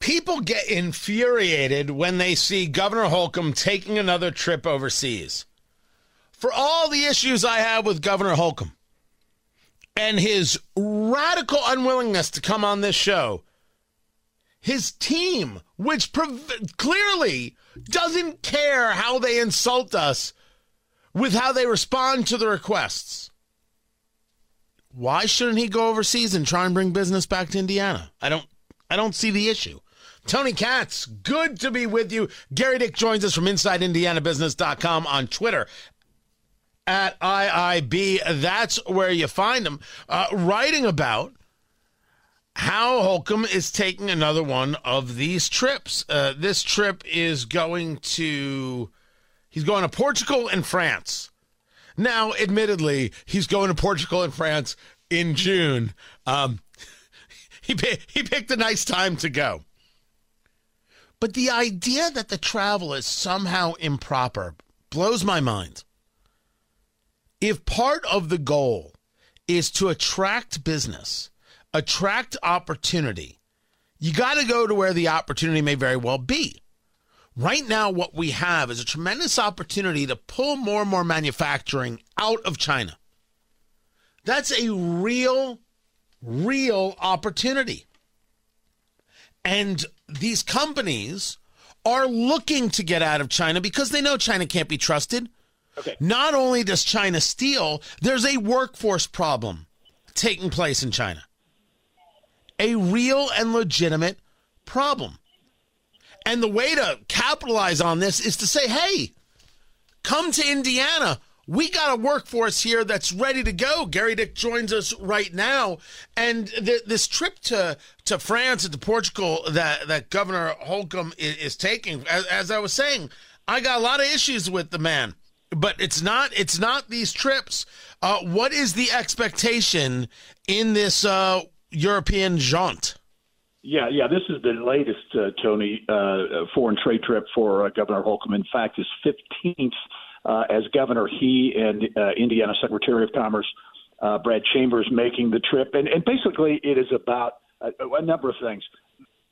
People get infuriated when they see Governor Holcomb taking another trip overseas. For all the issues I have with Governor Holcomb and his radical unwillingness to come on this show, his team, which prov- clearly doesn't care how they insult us with how they respond to the requests. Why shouldn't he go overseas and try and bring business back to Indiana? I don't I don't see the issue. Tony Katz, good to be with you. Gerry Dick joins us from InsideIndianaBusiness.com on Twitter at IIB. That's where you find him, uh, writing about how Holcomb is taking another one of these trips. Uh, this trip is going to, he's going to Portugal and France. Now, admittedly, he's going to Portugal and France in June. Um, he, he picked a nice time to go. But the idea that the travel is somehow improper blows my mind. If part of the goal is to attract business, attract opportunity, you got to go to where the opportunity may very well be. Right now, what we have is a tremendous opportunity to pull more and more manufacturing out of China. That's a real, real opportunity. And these companies are looking to get out of China because they know China can't be trusted. Okay. Not only does China steal, there's a workforce problem taking place in China. A real and legitimate problem. And the way to capitalize on this is to say, hey, come to Indiana we got a workforce here that's ready to go. Gerry Dick joins us right now, and th- this trip to to France and to Portugal that that Governor Holcomb is, is taking, as, as, I was saying, I got a lot of issues with the man, but it's not it's not these trips. Uh, what is the expectation in this uh, European jaunt? Yeah, yeah, this is the latest, uh, Tony, uh, foreign trade trip for uh, Governor Holcomb. In fact, his 15th uh, as governor, he and uh, Indiana Secretary of Commerce uh, Brad Chambers making the trip, and, and basically it is about a, a number of things.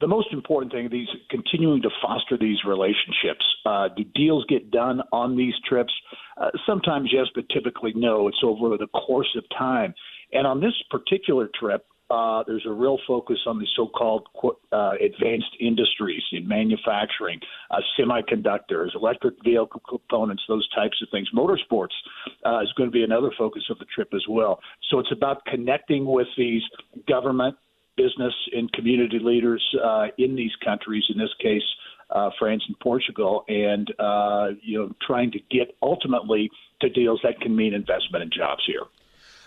The most important thing, these continuing to foster these relationships. Uh, do deals get done on these trips? Uh, sometimes yes, but typically no. It's over the course of time. And on this particular trip, uh, there's a real focus on the so-called uh, advanced industries in manufacturing, uh, semiconductors, electric vehicle components, those types of things. Motorsports uh, is going to be another focus of the trip as well. So it's about connecting with these government, business, and community leaders uh, in these countries. In this case. France and Portugal, and you know, trying to get ultimately to deals that can mean investment and jobs here.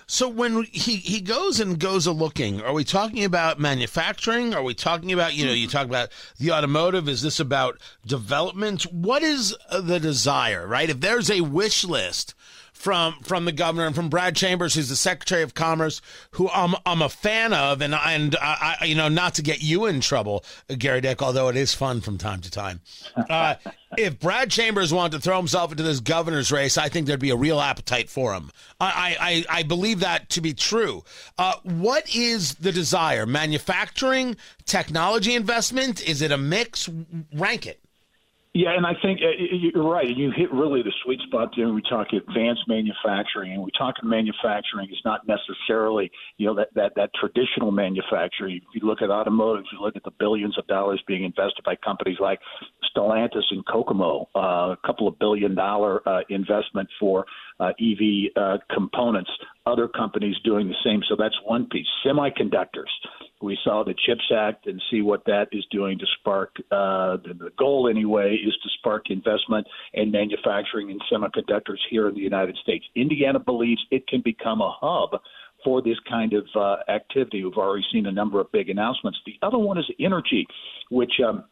So when he, he goes and goes a looking, are we talking about manufacturing? Are we talking about, you know, you talk about the automotive. Is this about development? What is uh, the desire, right? If there's a wish list from from the governor and from Brad Chambers, who's the Secretary of Commerce, who I'm I'm a fan of, and and I, you know not to get you in trouble, Gerry Dick, although it is fun from time to time. Uh, if Brad Chambers wanted to throw himself into this governor's race, I think there'd be a real appetite for him. I I, I believe that to be true. Uh, what is the desire? Manufacturing, technology investment? Is it a mix? Rank it. Yeah, and I think uh, you're right. You hit really the sweet spot there. We talk advanced manufacturing, and we talk manufacturing is not necessarily you know that that that traditional manufacturing. If you look at automotive, you look at the billions of dollars being invested by companies like Stellantis and Kokomo, uh, a couple of billion dollar uh, investment for uh, EV uh, components. Other companies doing the same. So that's one piece. Semiconductors we saw the CHIPS Act and see what that is doing to spark. Uh, the, goal, anyway, is to spark investment and manufacturing in semiconductors here in the United States. Indiana believes it can become a hub for this kind of uh, activity. We've already seen a number of big announcements. The other one is energy, which um,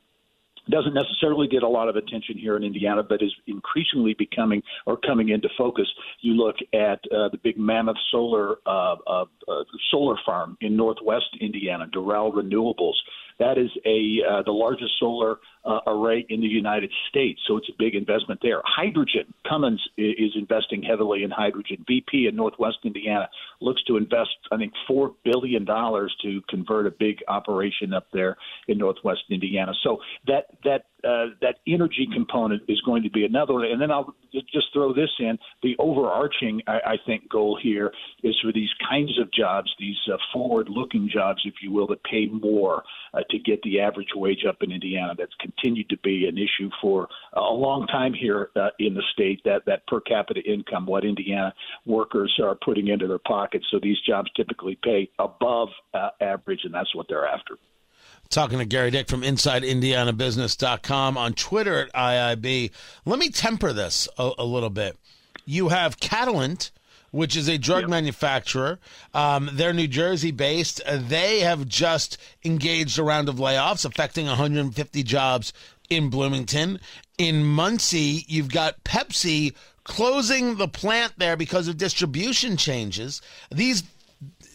doesn't necessarily get a lot of attention here in Indiana, but is increasingly becoming or coming into focus. You look at uh, the big Mammoth Solar uh, uh, uh solar farm in Northwest Indiana, Doral Renewables. That is a uh, the largest solar uh, array in the United States, so it's a big investment there. Hydrogen, Cummins is investing heavily in hydrogen. BP in Northwest Indiana looks to invest, I think, four billion dollars to convert a big operation up there in Northwest Indiana. So that that uh, that energy component is going to be another. One. And then I'll just throw this in: the overarching, I, I think, goal here is for these kinds of jobs, these uh, forward-looking jobs, if you will, that pay more uh, to get the average wage up in Indiana. That's continued to be an issue for a long time here uh, in the state. That that per capita income, what Indiana workers are putting into their pockets. So these jobs typically pay above uh, average, and that's what they're after. Talking to Gerry Dick from InsideIndianaBusiness.com on Twitter at IIB. Let me temper this a, a little bit. You have Catalent which is a drug yep. manufacturer. Um, they're New Jersey based. Uh, they have just engaged a round of layoffs affecting 150 jobs in Bloomington. In Muncie, you've got Pepsi closing the plant there because of distribution changes. These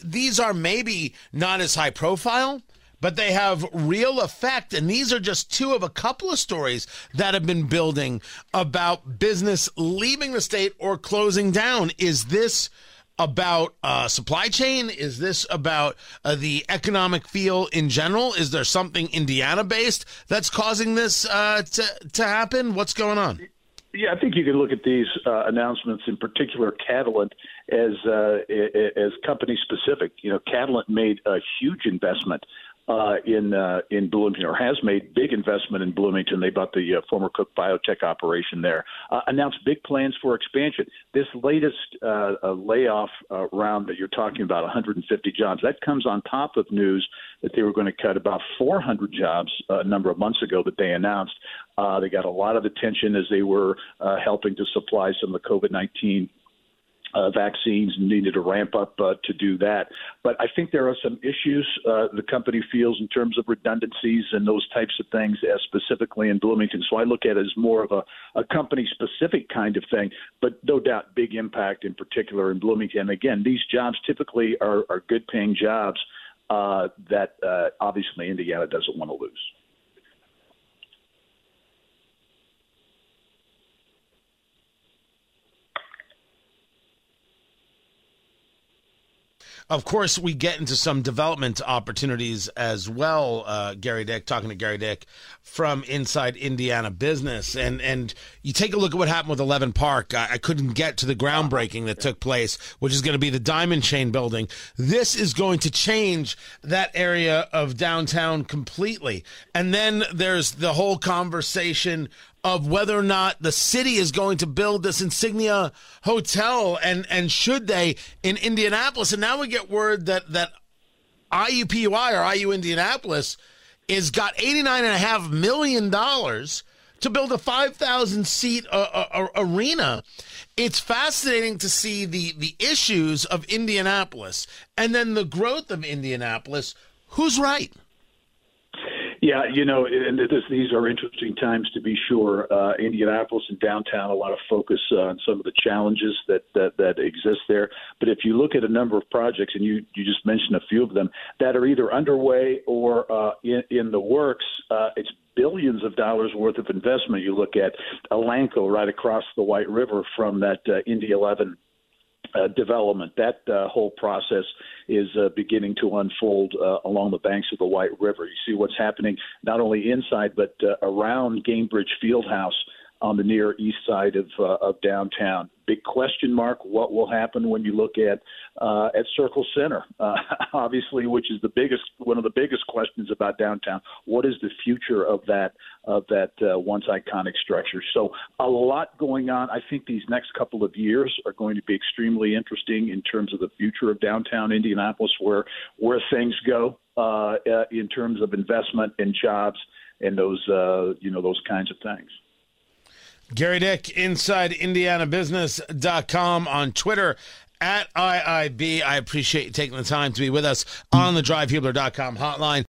these are maybe not as high profile, but they have real effect. And these are just two of a couple of stories that have been building about business leaving the state or closing down. Is this about uh, supply chain? Is this about uh, the economic feel in general? Is there something Indiana based that's causing this uh, to, to happen? What's going on? Yeah, I think you can look at these uh, announcements, in particular Catalent, as uh, as company specific. You know, Catalent made a huge investment uh, in uh, in Bloomington, or has made big investment in Bloomington. They bought the uh, former Cook Biotech operation there. Uh, announced big plans for expansion. This latest uh, uh, layoff uh, round that you're talking about, 150 jobs, that comes on top of news that they were going to cut about 400 jobs uh, a number of months ago that they announced. Uh, they got a lot of attention as they were uh, helping to supply some of the COVID 19 uh, vaccines and needed to ramp up uh, to do that. But I think there are some issues uh, the company feels in terms of redundancies and those types of things, uh, specifically in Bloomington. So I look at it as more of a, a company specific kind of thing, but no doubt big impact in particular in Bloomington. Again, these jobs typically are, are good paying jobs uh, that uh, obviously Indiana doesn't want to lose. Of course, we get into some development opportunities as well. Uh, Gerry Dick, talking to Gerry Dick from Inside Indiana Business, and and you take a look at what happened with Eleven Park. I, I couldn't get to the groundbreaking that took place, which is going to be the Diamond Chain building. This is going to change that area of downtown completely. And then there's the whole conversation of whether or not the city is going to build this insignia hotel and and should they in Indianapolis and now we get word that that IUPUI or IU Indianapolis is got 89 and a half million dollars to build a 5,000 seat uh, uh, uh, arena. It's fascinating to see the the issues of Indianapolis and then the growth of Indianapolis. Who's right? Yeah, you know, and this, these are interesting times to be sure. Uh, Indianapolis and downtown, a lot of focus on some of the challenges that, that that exist there. But if you look at a number of projects, and you you just mentioned a few of them that are either underway or uh, in, in the works, uh, it's billions of dollars worth of investment. You look at Elanco right across the White River from that uh, Indy 11 uh, development. That uh, whole process is uh, beginning to unfold uh, along the banks of the White River. You see what's happening not only inside but uh, around Gainbridge Fieldhouse on the near east side of uh, of downtown. Big question mark: What will happen when you look at uh, at Circle Centre? Uh, obviously, which is the biggest one of the biggest questions about downtown. What is the future of that of that uh, once iconic structure? So a lot going on. I think these next couple of years are going to be extremely interesting in terms of the future of downtown Indianapolis, where where things go uh, uh, in terms of investment and jobs and those uh, you know those kinds of things. Gerry Dick, InsideIndianaBusiness.com on Twitter at IIB. I appreciate you taking the time to be with us on the drivehubler.com hotline.